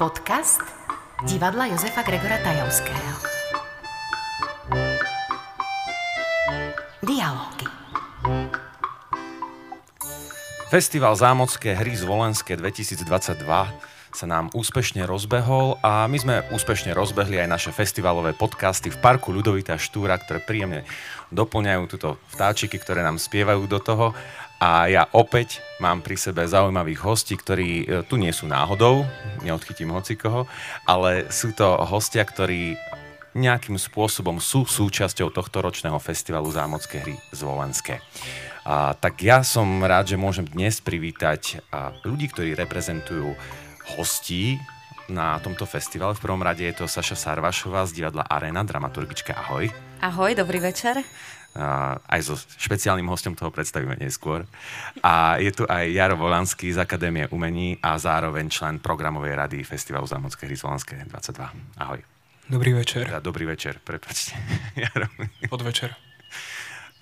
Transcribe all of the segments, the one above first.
Podcast divadla Josefa Gregora Tajovského. Dialógy. Festival Zámocké hry z Volenské 2022 sa nám úspešne rozbehol a my sme úspešne rozbehli aj naše festivalové podcasty v parku Ľudovita Štúra, ktoré príjemne doplňajú túto vtáčiky, ktoré nám spievajú do toho. A ja opäť mám pri sebe zaujímavých hostí, ktorí e, tu nie sú náhodou, neodchytím hocikoho, ale sú to hostia, ktorí nejakým spôsobom sú súčasťou tohto ročného festivalu Zámocké hry z Volenské. A, tak ja som rád, že môžem dnes privítať a, ľudí, ktorí reprezentujú hostí na tomto festivale. V prvom rade je to Saša Sarvašová z divadla Arena, dramaturgička. Ahoj. Ahoj, dobrý večer. A aj so špeciálnym hostom toho predstavíme neskôr. A je tu aj Jaro Volanský z Akadémie umení a zároveň člen programovej rady Festivalu Zámodské hry Slovenské 22. Ahoj. Dobrý večer. Teda dobrý večer, prepačte. Jaro. Podvečer.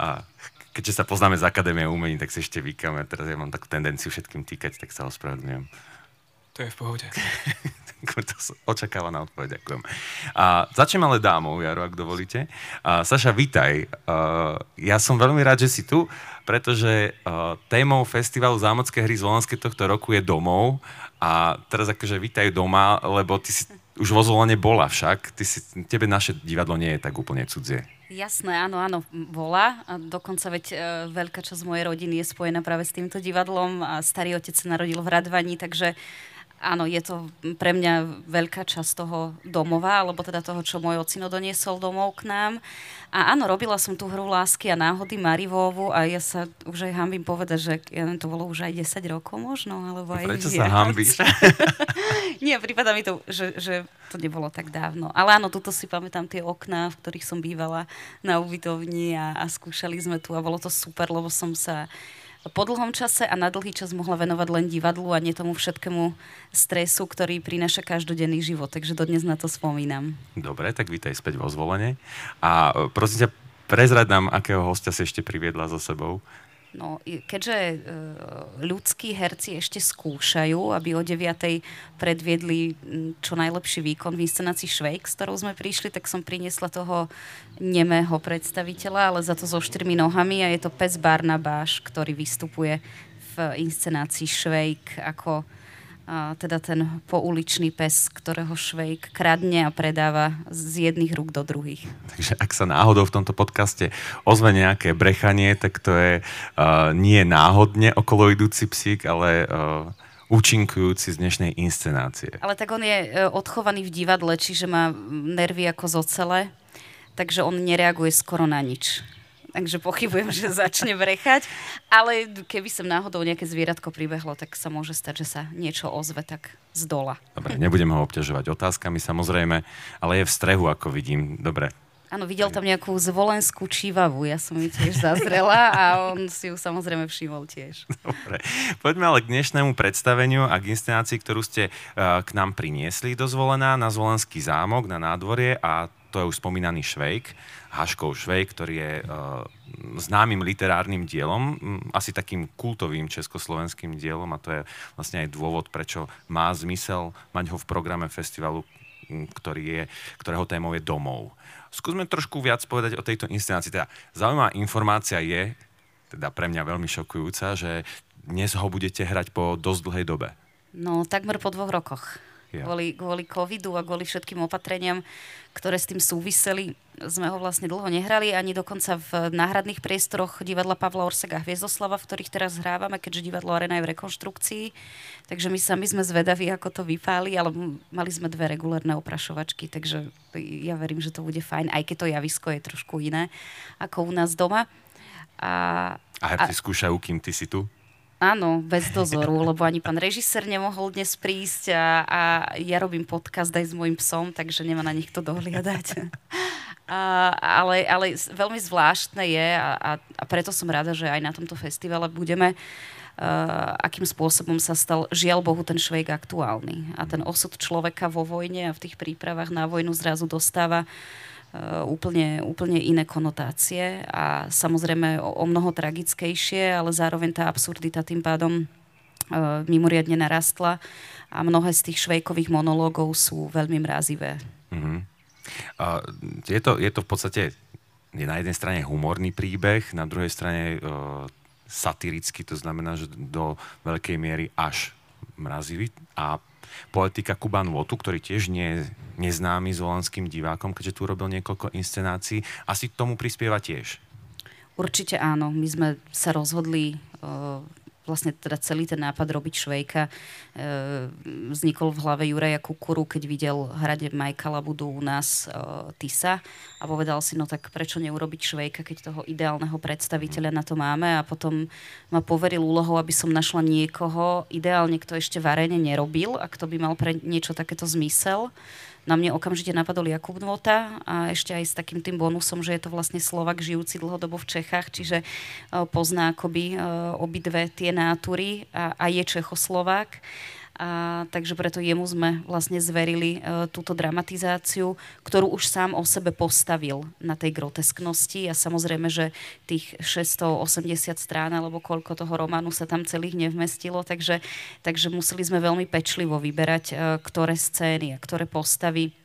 A keďže sa poznáme z Akadémie umení, tak si ešte vykame. Teraz ja mám takú tendenciu všetkým týkať, tak sa ospravedlňujem. To je v pohode. to očakávaná odpoveď, ďakujem. A začnem ale dámov, Jaro, ak dovolíte. A, Saša, vítaj. A, ja som veľmi rád, že si tu, pretože a, témou festivalu Zámocké hry z Volenské tohto roku je domov. A teraz akože vítaj doma, lebo ty si už vo zvolenie bola však. Ty si, tebe naše divadlo nie je tak úplne cudzie. Jasné, áno, áno, bola. A dokonca veď e, veľká časť mojej rodiny je spojená práve s týmto divadlom a starý otec sa narodil v Radvaní, takže Áno, je to pre mňa veľká časť toho domova, alebo teda toho, čo môj ocino doniesol domov k nám. A áno, robila som tú hru Lásky a náhody Marivovu a ja sa už aj hambím povedať, že ja neviem, to bolo už aj 10 rokov možno, alebo aj Prečo viac. sa hambíš? Nie, prípada mi to, že, že to nebolo tak dávno. Ale áno, tuto si pamätám tie okná, v ktorých som bývala na ubytovni a, a skúšali sme tu a bolo to super, lebo som sa po dlhom čase a na dlhý čas mohla venovať len divadlu a nie tomu všetkému stresu, ktorý prináša každodenný život. Takže dodnes na to spomínam. Dobre, tak vítaj späť vo zvolenie. A e, prosím ťa, prezrať nám, akého hostia si ešte priviedla so sebou. No, keďže e, ľudskí herci ešte skúšajú, aby o 9. predviedli čo najlepší výkon v inscenácii Švejk, s ktorou sme prišli, tak som priniesla toho nemého predstaviteľa, ale za to so štyrmi nohami a je to pes Barnabáš, ktorý vystupuje v inscenácii Švejk ako a teda ten pouličný pes, ktorého Švejk kradne a predáva z jedných rúk do druhých. Takže ak sa náhodou v tomto podcaste ozve nejaké brechanie, tak to je uh, nie náhodne okolo idúci psík, ale uh, účinkujúci z dnešnej inscenácie. Ale tak on je uh, odchovaný v divadle, čiže má nervy ako z ocele, takže on nereaguje skoro na nič takže pochybujem, že začne brechať. Ale keby som náhodou nejaké zvieratko pribehlo, tak sa môže stať, že sa niečo ozve tak z dola. Dobre, nebudem ho obťažovať otázkami samozrejme, ale je v strehu, ako vidím. Dobre, Áno, videl tam nejakú zvolenskú čivavu, ja som ju tiež zazrela a on si ju samozrejme všimol tiež. Dobre, poďme ale k dnešnému predstaveniu a k inscenácii, ktorú ste uh, k nám priniesli do Zvolená na Zvolenský zámok, na nádvorie a to je už spomínaný Švejk, Haškov Švejk, ktorý je uh, známym literárnym dielom, asi takým kultovým československým dielom a to je vlastne aj dôvod, prečo má zmysel mať ho v programe festivalu, ktorý je, ktorého témou je domov. Skúsme trošku viac povedať o tejto inscenácii. Teda zaujímavá informácia je, teda pre mňa veľmi šokujúca, že dnes ho budete hrať po dosť dlhej dobe. No, takmer po dvoch rokoch. Yeah. Kvôli, kvôli covidu a kvôli všetkým opatreniam, ktoré s tým súviseli, sme ho vlastne dlho nehrali, ani dokonca v náhradných priestoroch divadla Pavla Orsega Hviezdoslava, v ktorých teraz hrávame, keďže divadlo Arena je v rekonštrukcii. Takže my sami sme zvedaví, ako to vypáli, ale mali sme dve regulárne oprašovačky, takže ja verím, že to bude fajn, aj keď to javisko je trošku iné ako u nás doma. A, a herci a, skúšajú, kým ty si tu? Áno, bez dozoru, lebo ani pán režisér nemohol dnes prísť a, a ja robím podcast aj s môjim psom, takže nemá na nich to dohliadať. A, ale, ale veľmi zvláštne je a, a, a preto som rada, že aj na tomto festivale budeme Uh, akým spôsobom sa stal, žiaľ Bohu, ten švejk aktuálny. A ten osud človeka vo vojne a v tých prípravách na vojnu zrazu dostáva Eh, úplne, úplne iné konotácie a samozrejme o, o mnoho tragickejšie, ale zároveň tá absurdita tým pádom mimoriadne narastla a mnohé z tých švejkových monológov sú veľmi mrazivé. Uh-huh. Uh, je, to, je to v podstate je na jednej strane humorný príbeh, na druhej strane uh, satirický, to znamená, že do veľkej miery až mrazivý a poetika Kuban Votu, ktorý tiež nie je neznámy zvolenským divákom, keďže tu robil niekoľko inscenácií, asi k tomu prispieva tiež. Určite áno. My sme sa rozhodli vlastne teda celý ten nápad robiť Švejka e, vznikol v hlave Juraja Kukuru, keď videl hrade Majka Labudu u nás e, Tisa a povedal si, no tak prečo neurobiť Švejka, keď toho ideálneho predstaviteľa na to máme? A potom ma poveril úlohou, aby som našla niekoho, ideálne, kto ešte v aréne nerobil a kto by mal pre niečo takéto zmysel na mne okamžite napadol Jakub Nvota a ešte aj s takým tým bonusom, že je to vlastne Slovak žijúci dlhodobo v Čechách, čiže e, pozná akoby e, obidve tie nátury a, a je Čechoslovák. A, takže preto jemu sme vlastne zverili e, túto dramatizáciu, ktorú už sám o sebe postavil na tej grotesknosti. A samozrejme, že tých 680 strán alebo koľko toho románu sa tam celých nevmestilo, takže, takže museli sme veľmi pečlivo vyberať, e, ktoré scény a ktoré postavy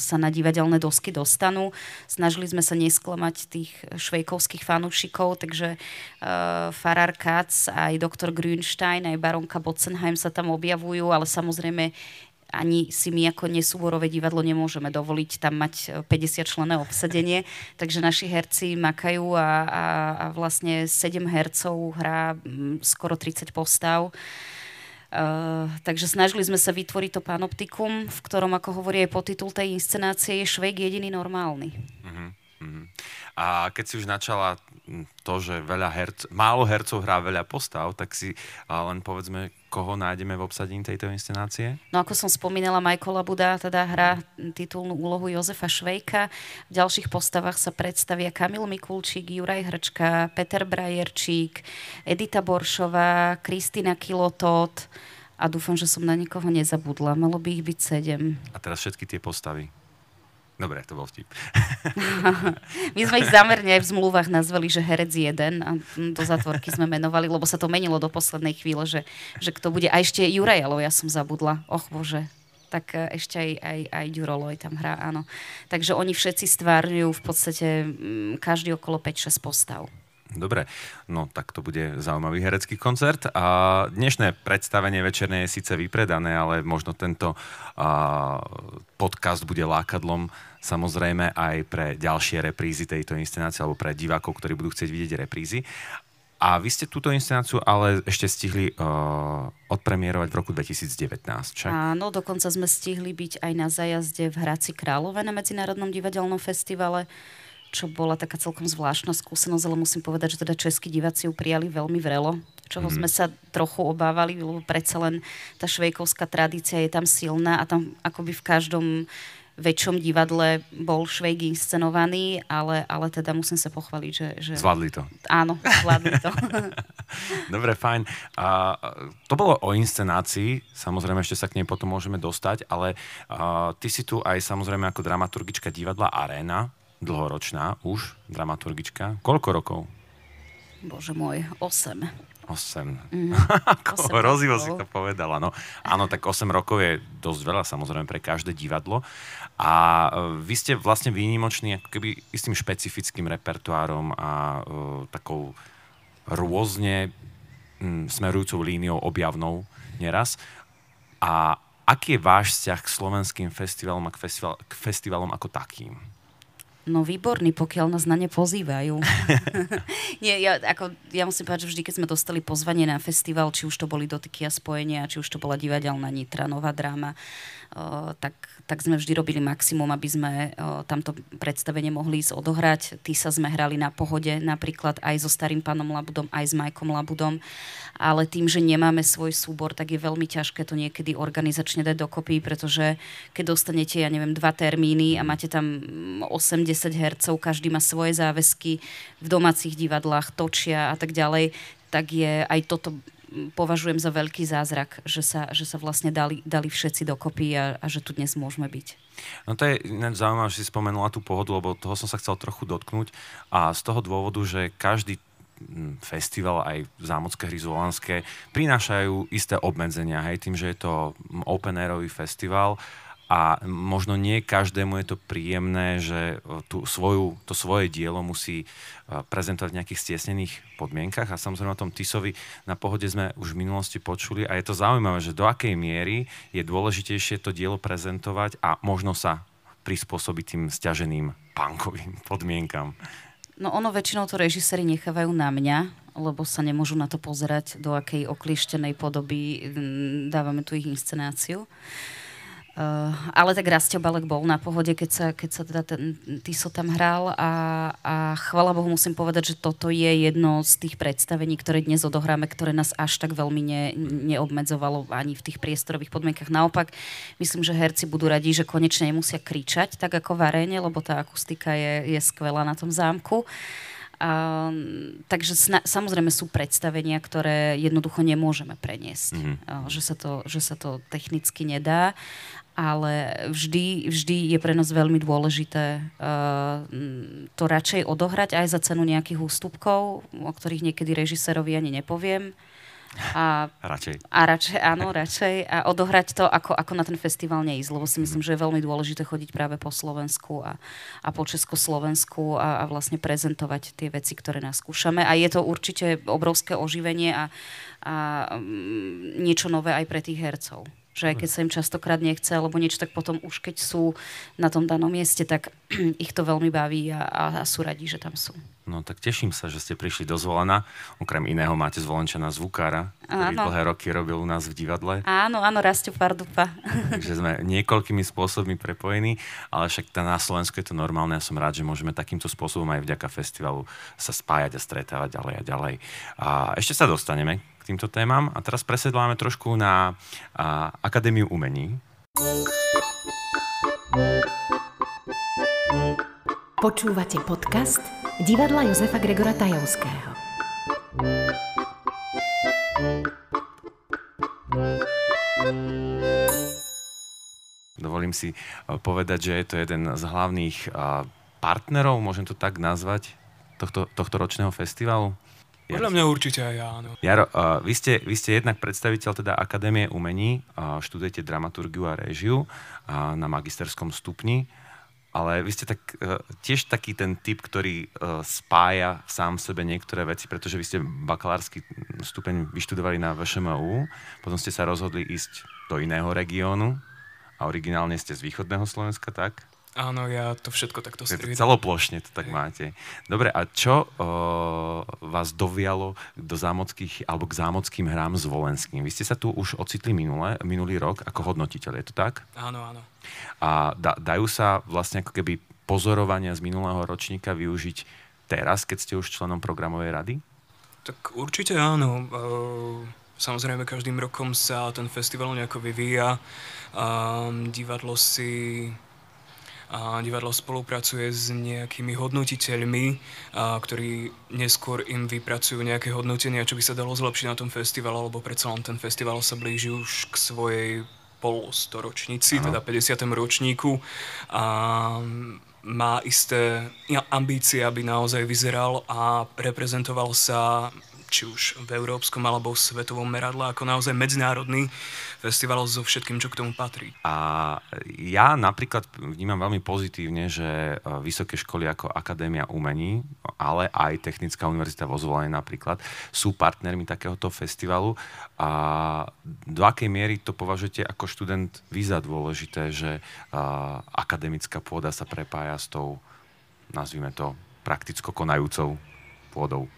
sa na divadelné dosky dostanú. Snažili sme sa nesklamať tých švejkovských fanúšikov, takže uh, Farar Katz, aj doktor Grünstein, aj baronka Botzenheim sa tam objavujú, ale samozrejme ani si my ako nesúborové divadlo nemôžeme dovoliť tam mať 50 člené obsadenie, takže naši herci makajú a, a, a vlastne 7 hercov hrá skoro 30 postav. Uh, Uh, takže snažili sme sa vytvoriť to panoptikum, v ktorom, ako hovorí aj podtitul tej inscenácie, je Švejk jediný normálny. Uh-huh. A keď si už načala to, že veľa herc, málo hercov hrá veľa postav, tak si len povedzme, koho nájdeme v obsadení tejto inscenácie? No ako som spomínala, Majkola Buda teda hrá titulnú úlohu Jozefa Švejka. V ďalších postavách sa predstavia Kamil Mikulčík, Juraj Hrčka, Peter Brajerčík, Edita Boršová, Kristina Kilotot a dúfam, že som na nikoho nezabudla. Malo by ich byť sedem. A teraz všetky tie postavy. Dobre, to bol vtip. My sme ich zamerne v zmluvách nazvali, že herec jeden a do zatvorky sme menovali, lebo sa to menilo do poslednej chvíle, že, že kto bude. A ešte Juraj, ale ja som zabudla. Och bože, tak e, ešte aj, aj, aj Ďuroloj tam hrá, áno. Takže oni všetci stvárňujú v podstate každý okolo 5-6 postav. Dobre, no tak to bude zaujímavý herecký koncert. A dnešné predstavenie večerné je síce vypredané, ale možno tento a, podcast bude lákadlom samozrejme aj pre ďalšie reprízy tejto inscenácie alebo pre divákov, ktorí budú chcieť vidieť reprízy. A vy ste túto inscenáciu ale ešte stihli uh, odpremierovať v roku 2019, však? Áno, dokonca sme stihli byť aj na zajazde v Hradci Králové na Medzinárodnom divadelnom festivale čo bola taká celkom zvláštna skúsenosť, ale musím povedať, že teda českí diváci ju prijali veľmi vrelo, čoho mm. sme sa trochu obávali, lebo predsa len tá švejkovská tradícia je tam silná a tam akoby v každom väčšom divadle bol Švejk inscenovaný, ale, ale teda musím sa pochváliť, že... že... Zvládli to. Áno, zvládli to. Dobre, fajn. A, to bolo o inscenácii, samozrejme ešte sa k nej potom môžeme dostať, ale a, ty si tu aj samozrejme ako dramaturgička divadla Arena, dlhoročná už, dramaturgička. Koľko rokov? Bože môj, 8. 8. Mm, Ako hrozivo si to povedala. No, áno, tak 8 rokov je dosť veľa samozrejme pre každé divadlo. A e, vy ste vlastne výnimoční ako keby istým špecifickým repertoárom a uh, takou rôzne um, smerujúcou líniou objavnou neraz. A aký je váš vzťah k slovenským festivalom a k, festival, k festivalom ako takým? No výborný, pokiaľ nás na ne pozývajú. Nie, ja, ako, ja musím povedať, že vždy, keď sme dostali pozvanie na festival, či už to boli dotyky a spojenia, či už to bola divadelná Nitra, nová dráma, tak, tak sme vždy robili maximum, aby sme o, tamto predstavenie mohli ísť odohrať. Tí sa sme hrali na pohode, napríklad aj so starým pánom Labudom, aj s Majkom Labudom, ale tým, že nemáme svoj súbor, tak je veľmi ťažké to niekedy organizačne dať dokopy, pretože keď dostanete, ja neviem, dva termíny a máte tam 80 hercov, každý má svoje záväzky v domácich divadlách, točia a tak ďalej, tak je aj toto považujem za veľký zázrak, že sa, že sa vlastne dali, dali všetci dokopy a, a že tu dnes môžeme byť. No to je zaujímavé, že si spomenula tú pohodu, lebo toho som sa chcel trochu dotknúť a z toho dôvodu, že každý festival, aj zámocké hry Zvolenské prinášajú isté obmedzenia, hej, tým, že je to open airový festival a možno nie každému je to príjemné, že tú svoju, to svoje dielo musí prezentovať v nejakých stiesnených podmienkach a samozrejme o tom Tisovi na pohode sme už v minulosti počuli a je to zaujímavé, že do akej miery je dôležitejšie to dielo prezentovať a možno sa prispôsobiť tým stiaženým punkovým podmienkam. No ono väčšinou to režiséri nechávajú na mňa, lebo sa nemôžu na to pozerať, do akej oklieštenej podoby dávame tu ich inscenáciu. Uh, ale tak Rastio Balek bol na pohode, keď sa, keď sa teda ten Tiso tam hral a, a chvala Bohu musím povedať, že toto je jedno z tých predstavení, ktoré dnes odohráme, ktoré nás až tak veľmi ne, neobmedzovalo ani v tých priestorových podmienkach. Naopak, myslím, že herci budú radi, že konečne nemusia kričať tak ako v aréne, lebo tá akustika je, je skvelá na tom zámku. Takže sna- samozrejme sú predstavenia, ktoré jednoducho nemôžeme preniesť. Mm-hmm. Uh, že, sa to, že sa to technicky nedá ale vždy, vždy je pre nás veľmi dôležité uh, to radšej odohrať aj za cenu nejakých ústupkov, o ktorých niekedy režisérovi ani nepoviem. A, radšej. A radšej, áno, radšej. A odohrať to, ako, ako na ten festival neísť, lebo si myslím, že je veľmi dôležité chodiť práve po Slovensku a, a po Československu a, a vlastne prezentovať tie veci, ktoré nás skúšame. A je to určite obrovské oživenie a, a um, niečo nové aj pre tých hercov že aj keď sa im častokrát nechce alebo niečo, tak potom už keď sú na tom danom mieste, tak ich to veľmi baví a, a, a sú radi, že tam sú. No tak teším sa, že ste prišli do Zvolena. Okrem iného máte zvolenčana zvukára, ktorý áno. dlhé roky robil u nás v divadle. Áno, áno, Rastio Pardupa. Takže sme niekoľkými spôsobmi prepojení, ale však na Slovensku je to normálne. Ja som rád, že môžeme takýmto spôsobom aj vďaka festivalu sa spájať a stretávať ďalej a ďalej. A ešte sa dostaneme k týmto témam. A teraz presedláme trošku na a, Akadémiu umení. Počúvate podcast divadla Jozefa Gregora Tajovského. Dovolím si povedať, že je to jeden z hlavných partnerov, môžem to tak nazvať, tohto, tohto ročného festivalu. Podľa mňa určite aj áno. Jaro, uh, vy, ste, vy ste jednak predstaviteľ teda Akadémie umení, uh, študujete dramaturgiu a réžiu uh, na magisterskom stupni, ale vy ste tak, uh, tiež taký ten typ, ktorý uh, spája sám v sebe niektoré veci, pretože vy ste bakalársky stupeň vyštudovali na VŠMU, potom ste sa rozhodli ísť do iného regiónu a originálne ste z východného Slovenska, tak? Áno, ja to všetko takto striedam. Celoplošne to tak máte. Dobre, a čo o, vás dovialo do zámockých, alebo k zámockým hrám s Volenským? Vy ste sa tu už ocitli minule, minulý rok ako hodnotiteľ, je to tak? Áno, áno. A da, dajú sa vlastne ako keby pozorovania z minulého ročníka využiť teraz, keď ste už členom programovej rady? Tak určite áno. Samozrejme, každým rokom sa ten festival nejako vyvíja. Divadlo si a divadlo spolupracuje s nejakými hodnotiteľmi, a, ktorí neskôr im vypracujú nejaké hodnotenia, čo by sa dalo zlepšiť na tom festivale, lebo predsa len ten festival sa blíži už k svojej polostoročnici, teda 50. ročníku. A má isté ambície, aby naozaj vyzeral a reprezentoval sa či už v európskom alebo v svetovom meradle, ako naozaj medzinárodný festival so všetkým, čo k tomu patrí. A ja napríklad vnímam veľmi pozitívne, že e, vysoké školy ako Akadémia umení, ale aj Technická univerzita vo Zvolenie napríklad, sú partnermi takéhoto festivalu. A do akej miery to považujete ako študent vy za dôležité, že akademická pôda sa prepája s tou, nazvime to, prakticko konajúcou pôdou?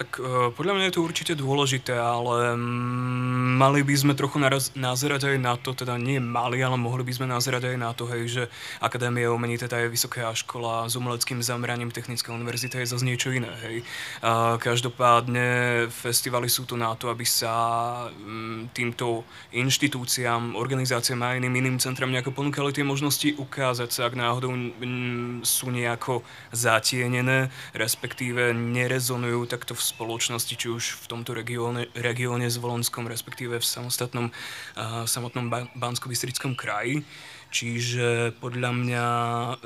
Tak uh, podľa mňa je to určite dôležité, ale um, mali by sme trochu naraz, nazerať aj na to, teda nie mali, ale mohli by sme nazerať aj na to, hej, že Akadémia umení teda je vysoká škola s umeleckým zameraním Technická univerzita je zase niečo iné. Hej. Uh, každopádne festivaly sú tu na to, aby sa um, týmto inštitúciám, organizáciám a iným iným centram nejako ponúkali tie možnosti ukázať sa, ak náhodou um, sú nejako zatienené, respektíve nerezonujú takto v spoločnosti, či už v tomto regióne, regióne Zvolenskom, respektíve v samostatnom, uh, samotnom Bansko-Bystrickom kraji. Čiže podľa mňa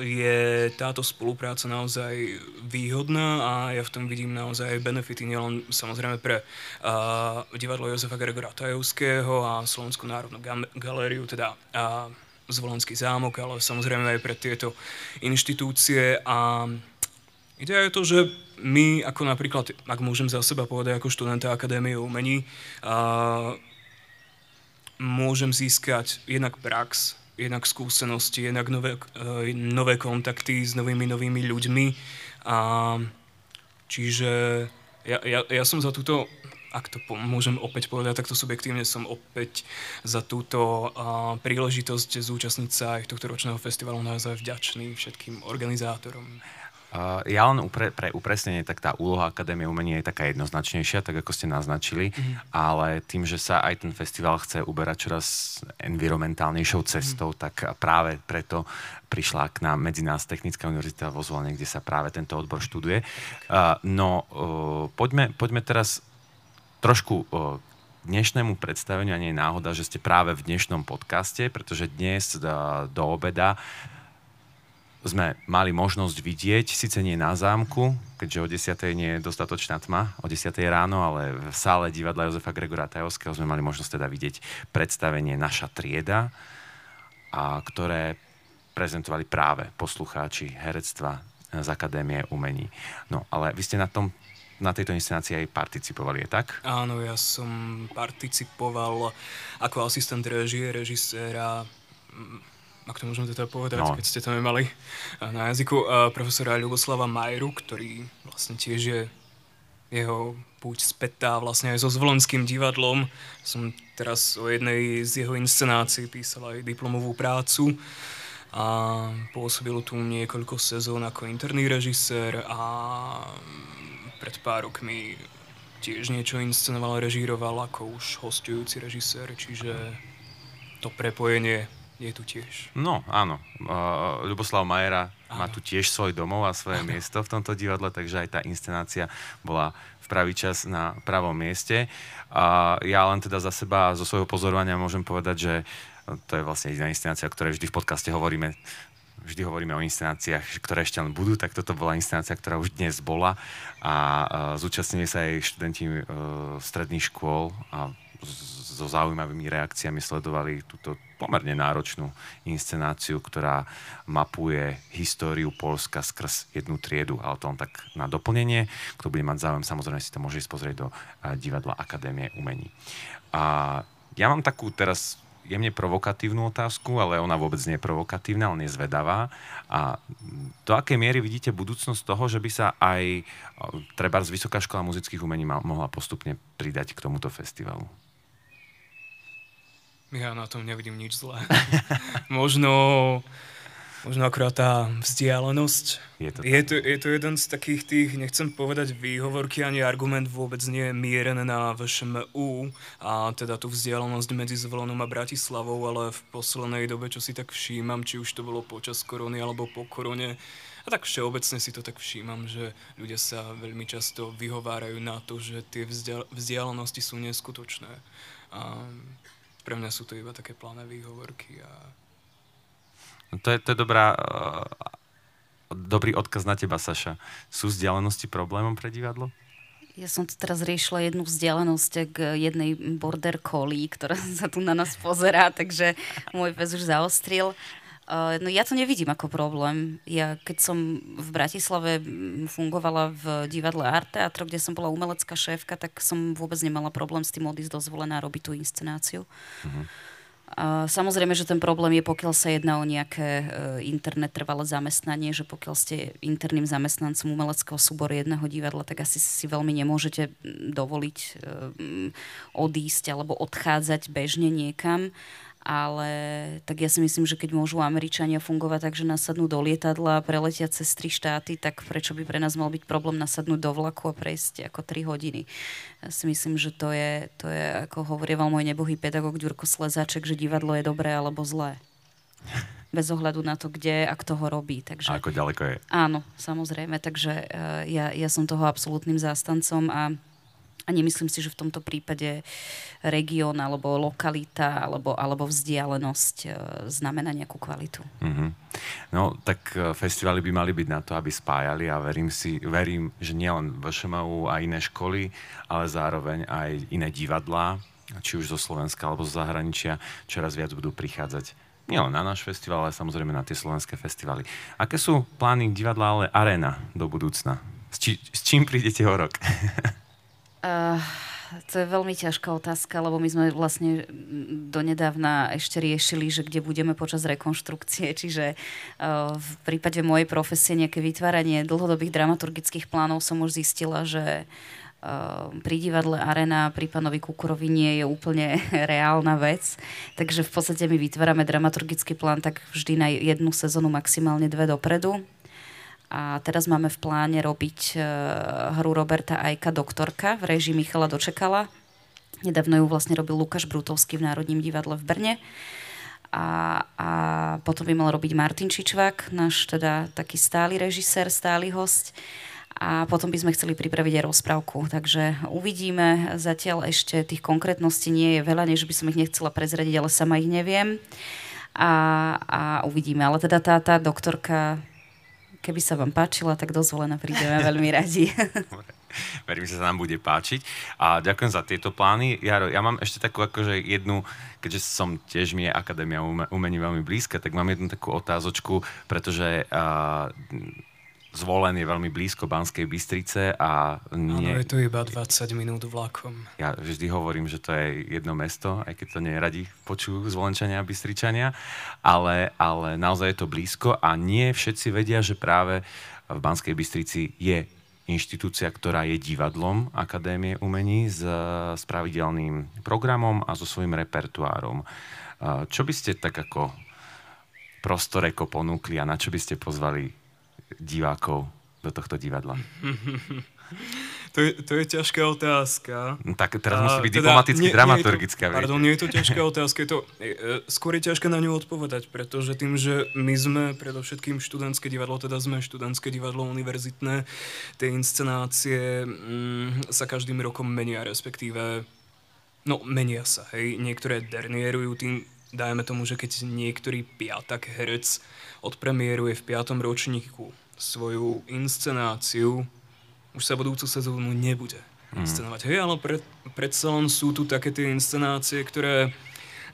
je táto spolupráca naozaj výhodná a ja v tom vidím naozaj benefity nielen samozrejme pre uh, divadlo Jozefa Gregora Tajovského a Slovenskú národnú galériu, teda uh, Zvolenský zámok, ale samozrejme aj pre tieto inštitúcie a ide aj to, že my, ako napríklad, ak môžem za seba povedať ako študenta Akadémie umení, uh, môžem získať jednak prax, jednak skúsenosti, jednak nové, uh, nové kontakty s novými, novými ľuďmi. A, čiže ja, ja, ja som za túto, ak to po, môžem opäť povedať takto subjektívne, som opäť za túto uh, príležitosť zúčastniť sa aj tohto ročného festivalu naozaj vďačný všetkým organizátorom. Ja len upre, pre upresnenie, tak tá úloha Akadémie umenia je taká jednoznačnejšia, tak ako ste naznačili, mm. ale tým, že sa aj ten festival chce uberať čoraz environmentálnejšou cestou, mm. tak práve preto prišla k nám medzi nás Technická univerzita vo Zvolene, kde sa práve tento odbor študuje. No, poďme, poďme teraz trošku dnešnému predstaveniu, a nie je náhoda, že ste práve v dnešnom podcaste, pretože dnes do obeda sme mali možnosť vidieť, síce nie na zámku, keďže o 10. nie je dostatočná tma, o 10. ráno, ale v sále divadla Jozefa Gregora Tajovského sme mali možnosť teda vidieť predstavenie Naša trieda, a ktoré prezentovali práve poslucháči herectva z Akadémie umení. No, ale vy ste na tom na tejto inscenácii aj participovali, je tak? Áno, ja som participoval ako asistent režie, režiséra, ak to môžem teda povedať, no. keď ste to nemali na jazyku, uh, profesora Ľuboslava Majru, ktorý vlastne tiež je jeho púť spätá vlastne aj so Zvolenským divadlom. Som teraz o jednej z jeho inscenácií písal aj diplomovú prácu a pôsobil tu niekoľko sezón ako interný režisér a pred pár rokmi tiež niečo inscenoval, režíroval ako už hostujúci režisér, čiže to prepojenie je tu tiež. No, áno. Uh, Ľuboslav Majera áno. má tu tiež svoj domov a svoje áno. miesto v tomto divadle, takže aj tá inscenácia bola v pravý čas na pravom mieste. A ja len teda za seba a zo svojho pozorovania môžem povedať, že to je vlastne jediná inscenácia, o ktorej vždy v podcaste hovoríme vždy hovoríme o inscenáciách, ktoré ešte len budú, tak toto bola inscenácia, ktorá už dnes bola a uh, zúčastnili sa aj študenti uh, stredných škôl a so zaujímavými reakciami sledovali túto pomerne náročnú inscenáciu, ktorá mapuje históriu Polska skrz jednu triedu, ale to len tak na doplnenie. Kto bude mať záujem, samozrejme si to môže ísť pozrieť do divadla Akadémie umení. A ja mám takú teraz jemne provokatívnu otázku, ale ona vôbec nie je provokatívna, ale je zvedavá. A do akej miery vidíte budúcnosť toho, že by sa aj treba z Vysoká škola muzických umení mohla postupne pridať k tomuto festivalu? Ja na tom nevidím nič zlé. možno, možno akurát tá vzdialenosť. Je to, je, to, je to jeden z takých tých, nechcem povedať výhovorky, ani argument vôbec nie je mierený na VŠMU a teda tú vzdialenosť medzi Zvolenom a Bratislavou, ale v poslednej dobe, čo si tak všímam, či už to bolo počas korony alebo po korone, a tak všeobecne si to tak všímam, že ľudia sa veľmi často vyhovárajú na to, že tie vzdialenosti sú neskutočné. A pre mňa sú to iba také plané výhovorky. A... No to, je, to je dobrá, uh, dobrý odkaz na teba, Saša. Sú vzdialenosti problémom pre divadlo? Ja som tu teraz riešila jednu vzdialenosť k jednej border collie, ktorá sa tu na nás pozerá, takže môj pes už zaostril. Uh, no ja to nevidím ako problém. Ja keď som v Bratislave fungovala v divadle Art Teatro, kde som bola umelecká šéfka, tak som vôbec nemala problém s tým odísť dozvolená robiť tú inscenáciu. Uh-huh. Uh, samozrejme, že ten problém je, pokiaľ sa jedná o nejaké uh, internet trvalé zamestnanie, že pokiaľ ste interným zamestnancom umeleckého súboru jedného divadla, tak asi si veľmi nemôžete dovoliť odísť alebo odchádzať bežne niekam ale tak ja si myslím, že keď môžu Američania fungovať tak, že nasadnú do lietadla a preletia cez tri štáty, tak prečo by pre nás mal byť problém nasadnúť do vlaku a prejsť ako 3 hodiny. Ja si myslím, že to je, to je ako hovorieval môj nebohý pedagóg Ďurko Slezáček, že divadlo je dobré alebo zlé. bez ohľadu na to, kde a kto ho robí. Takže, A ako ďaleko je? Áno, samozrejme, takže uh, ja, ja som toho absolútnym zástancom a a nemyslím si, že v tomto prípade región alebo lokalita alebo, alebo vzdialenosť e, znamená nejakú kvalitu. Mm-hmm. No, tak e, festivaly by mali byť na to, aby spájali a verím, si, verím že nielen VŠMU a iné školy, ale zároveň aj iné divadlá, či už zo Slovenska alebo zo zahraničia, čoraz viac budú prichádzať nielen na náš festival, ale samozrejme na tie slovenské festivaly. Aké sú plány divadla ale Arena do budúcna? S, či, s čím prídete o rok? Uh, to je veľmi ťažká otázka, lebo my sme vlastne donedávna ešte riešili, že kde budeme počas rekonštrukcie, čiže uh, v prípade mojej profesie nejaké vytváranie dlhodobých dramaturgických plánov som už zistila, že uh, pri divadle Arena pri pánovi Kukurovi nie je úplne reálna vec. Takže v podstate my vytvárame dramaturgický plán tak vždy na jednu sezónu, maximálne dve dopredu a teraz máme v pláne robiť uh, hru Roberta Ajka Doktorka v režii Michala Dočekala. Nedávno ju vlastne robil Lukáš Brutovský v Národním divadle v Brne. A, a potom by mal robiť Martin Čičvák, náš teda taký stály režisér, stály host. A potom by sme chceli pripraviť aj rozprávku. Takže uvidíme. Zatiaľ ešte tých konkrétností nie je veľa, než by som ich nechcela prezradiť, ale sama ich neviem. A, a uvidíme. Ale teda tá, tá doktorka Keby sa vám páčila, tak dozvolená prídeme veľmi radi. Verím, že sa nám bude páčiť. A ďakujem za tieto plány. Jaro, ja mám ešte takú akože jednu, keďže som tiež mi je Akadémia umení veľmi blízka, tak mám jednu takú otázočku, pretože uh, Zvolen je veľmi blízko Banskej Bystrice a... Nie... Áno, je to iba 20 minút vlakom. Ja vždy hovorím, že to je jedno mesto, aj keď to nie radi počujú Zvolenčania a Bystričania, ale, ale naozaj je to blízko a nie všetci vedia, že práve v Banskej Bystrici je inštitúcia, ktorá je divadlom Akadémie umení s, s pravidelným programom a so svojím repertoárom. Čo by ste tak ako prostoreko ponúkli a na čo by ste pozvali divákov do tohto divadla? To je, to je ťažká otázka. No, tak teraz musí byť teda, diplomaticky dramaturgická. Pardon, nie je to ťažká otázka, je to, e, skôr je ťažké na ňu odpovedať, pretože tým, že my sme predovšetkým študentské divadlo, teda sme študentské divadlo univerzitné, tie inscenácie mm, sa každým rokom menia, respektíve No, menia sa, hej. Niektoré dernierujú tým, dajme tomu, že keď niektorý piatak herec odpremieruje v piatom ročníku svoju inscenáciu, už sa budúcu sezónu nebude mm. inscenovať. Hej, ale pred, predsa len sú tu také tie inscenácie, ktoré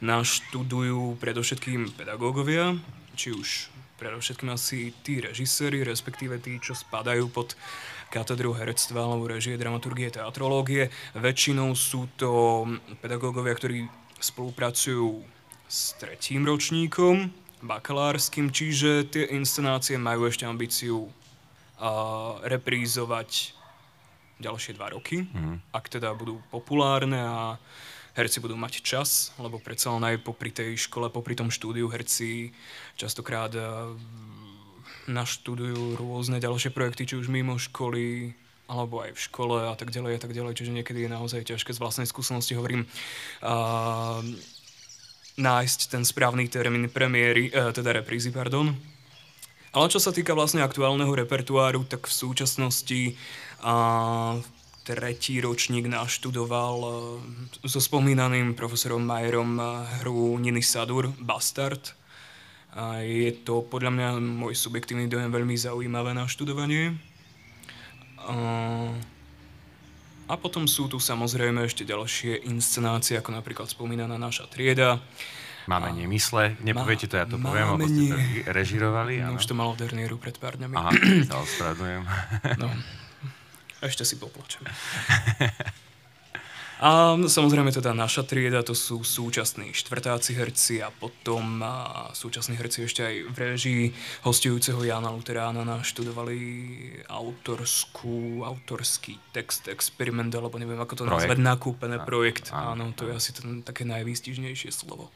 naštudujú predovšetkým pedagógovia, či už predovšetkým asi tí režiséri, respektíve tí, čo spadajú pod katedru herectva alebo režie, dramaturgie, teatrológie. Väčšinou sú to pedagógovia, ktorí spolupracujú s tretím ročníkom bakalárskym, čiže tie inscenácie majú ešte ambíciu uh, reprízovať ďalšie dva roky, mm. ak teda budú populárne a herci budú mať čas, lebo predsa len aj popri tej škole, popri tom štúdiu herci častokrát uh, naštudujú rôzne ďalšie projekty, či už mimo školy, alebo aj v škole a tak ďalej a tak ďalej, čiže niekedy je naozaj ťažké z vlastnej skúsenosti, hovorím, uh, nájsť ten správny termín premiéry, e, teda reprízy, pardon. Ale čo sa týka vlastne aktuálneho repertoáru, tak v súčasnosti a, tretí ročník naštudoval a, e, so spomínaným profesorom Majerom e, hru Niny Sadur, Bastard. A je to podľa mňa môj subjektívny dojem veľmi zaujímavé naštudovanie. A, a potom sú tu samozrejme ešte ďalšie inscenácie, ako napríklad spomínaná naša trieda. Máme a... nemysle, nepoviete to, ja to poviem, lebo ste to režirovali. No, už to malo Dernieru pred pár dňami. Aha, sa ospravedlňujem. no, ešte si poplačem. A samozrejme teda naša trieda, to sú súčasní štvrtáci herci a potom a súčasní herci ešte aj v režii hostujúceho Jana Luterána naštudovali autorskú, autorský text, experiment, alebo neviem ako to projekt. nazvať, nakúpené projekt. Áno, to je asi ten, také najvýstižnejšie slovo.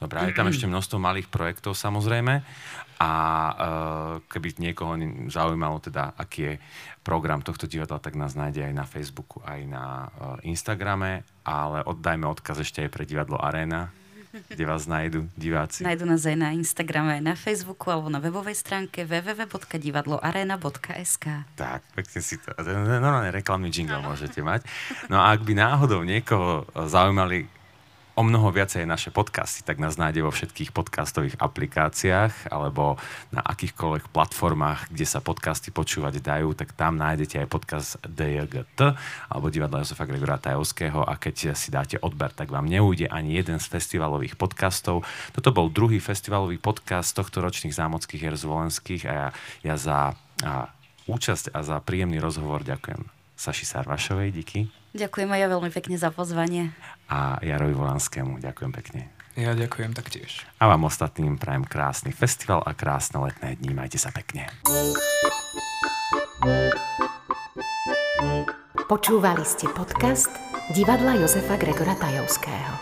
Dobre, je tam ešte množstvo malých projektov samozrejme a uh, keby niekoho zaujímalo teda, aký je program tohto divadla, tak nás nájde aj na Facebooku, aj na uh, Instagrame, ale oddajme odkaz ešte aj pre divadlo Arena. kde vás nájdu diváci? Nájdu nás aj na Instagrame, aj na Facebooku alebo na webovej stránke www.divadloarena.sk Tak, pekne si to... Normálne reklamný jingle môžete mať. No a ak by náhodou niekoho zaujímali o mnoho viacej naše podcasty, tak nás nájde vo všetkých podcastových aplikáciách alebo na akýchkoľvek platformách, kde sa podcasty počúvať dajú, tak tam nájdete aj podcast DJGT alebo divadla Josefa Gregora Tajovského a keď si dáte odber, tak vám neújde ani jeden z festivalových podcastov. Toto bol druhý festivalový podcast tohto ročných zámockých hier zvolenských a ja, ja za a, účasť a za príjemný rozhovor ďakujem Saši Sarvašovej, díky. Ďakujem aj ja veľmi pekne za pozvanie. A Jarovi Volanskému ďakujem pekne. Ja ďakujem taktiež. A vám ostatným prajem krásny festival a krásne letné dní. Majte sa pekne. Počúvali ste podcast divadla Jozefa Gregora Tajovského.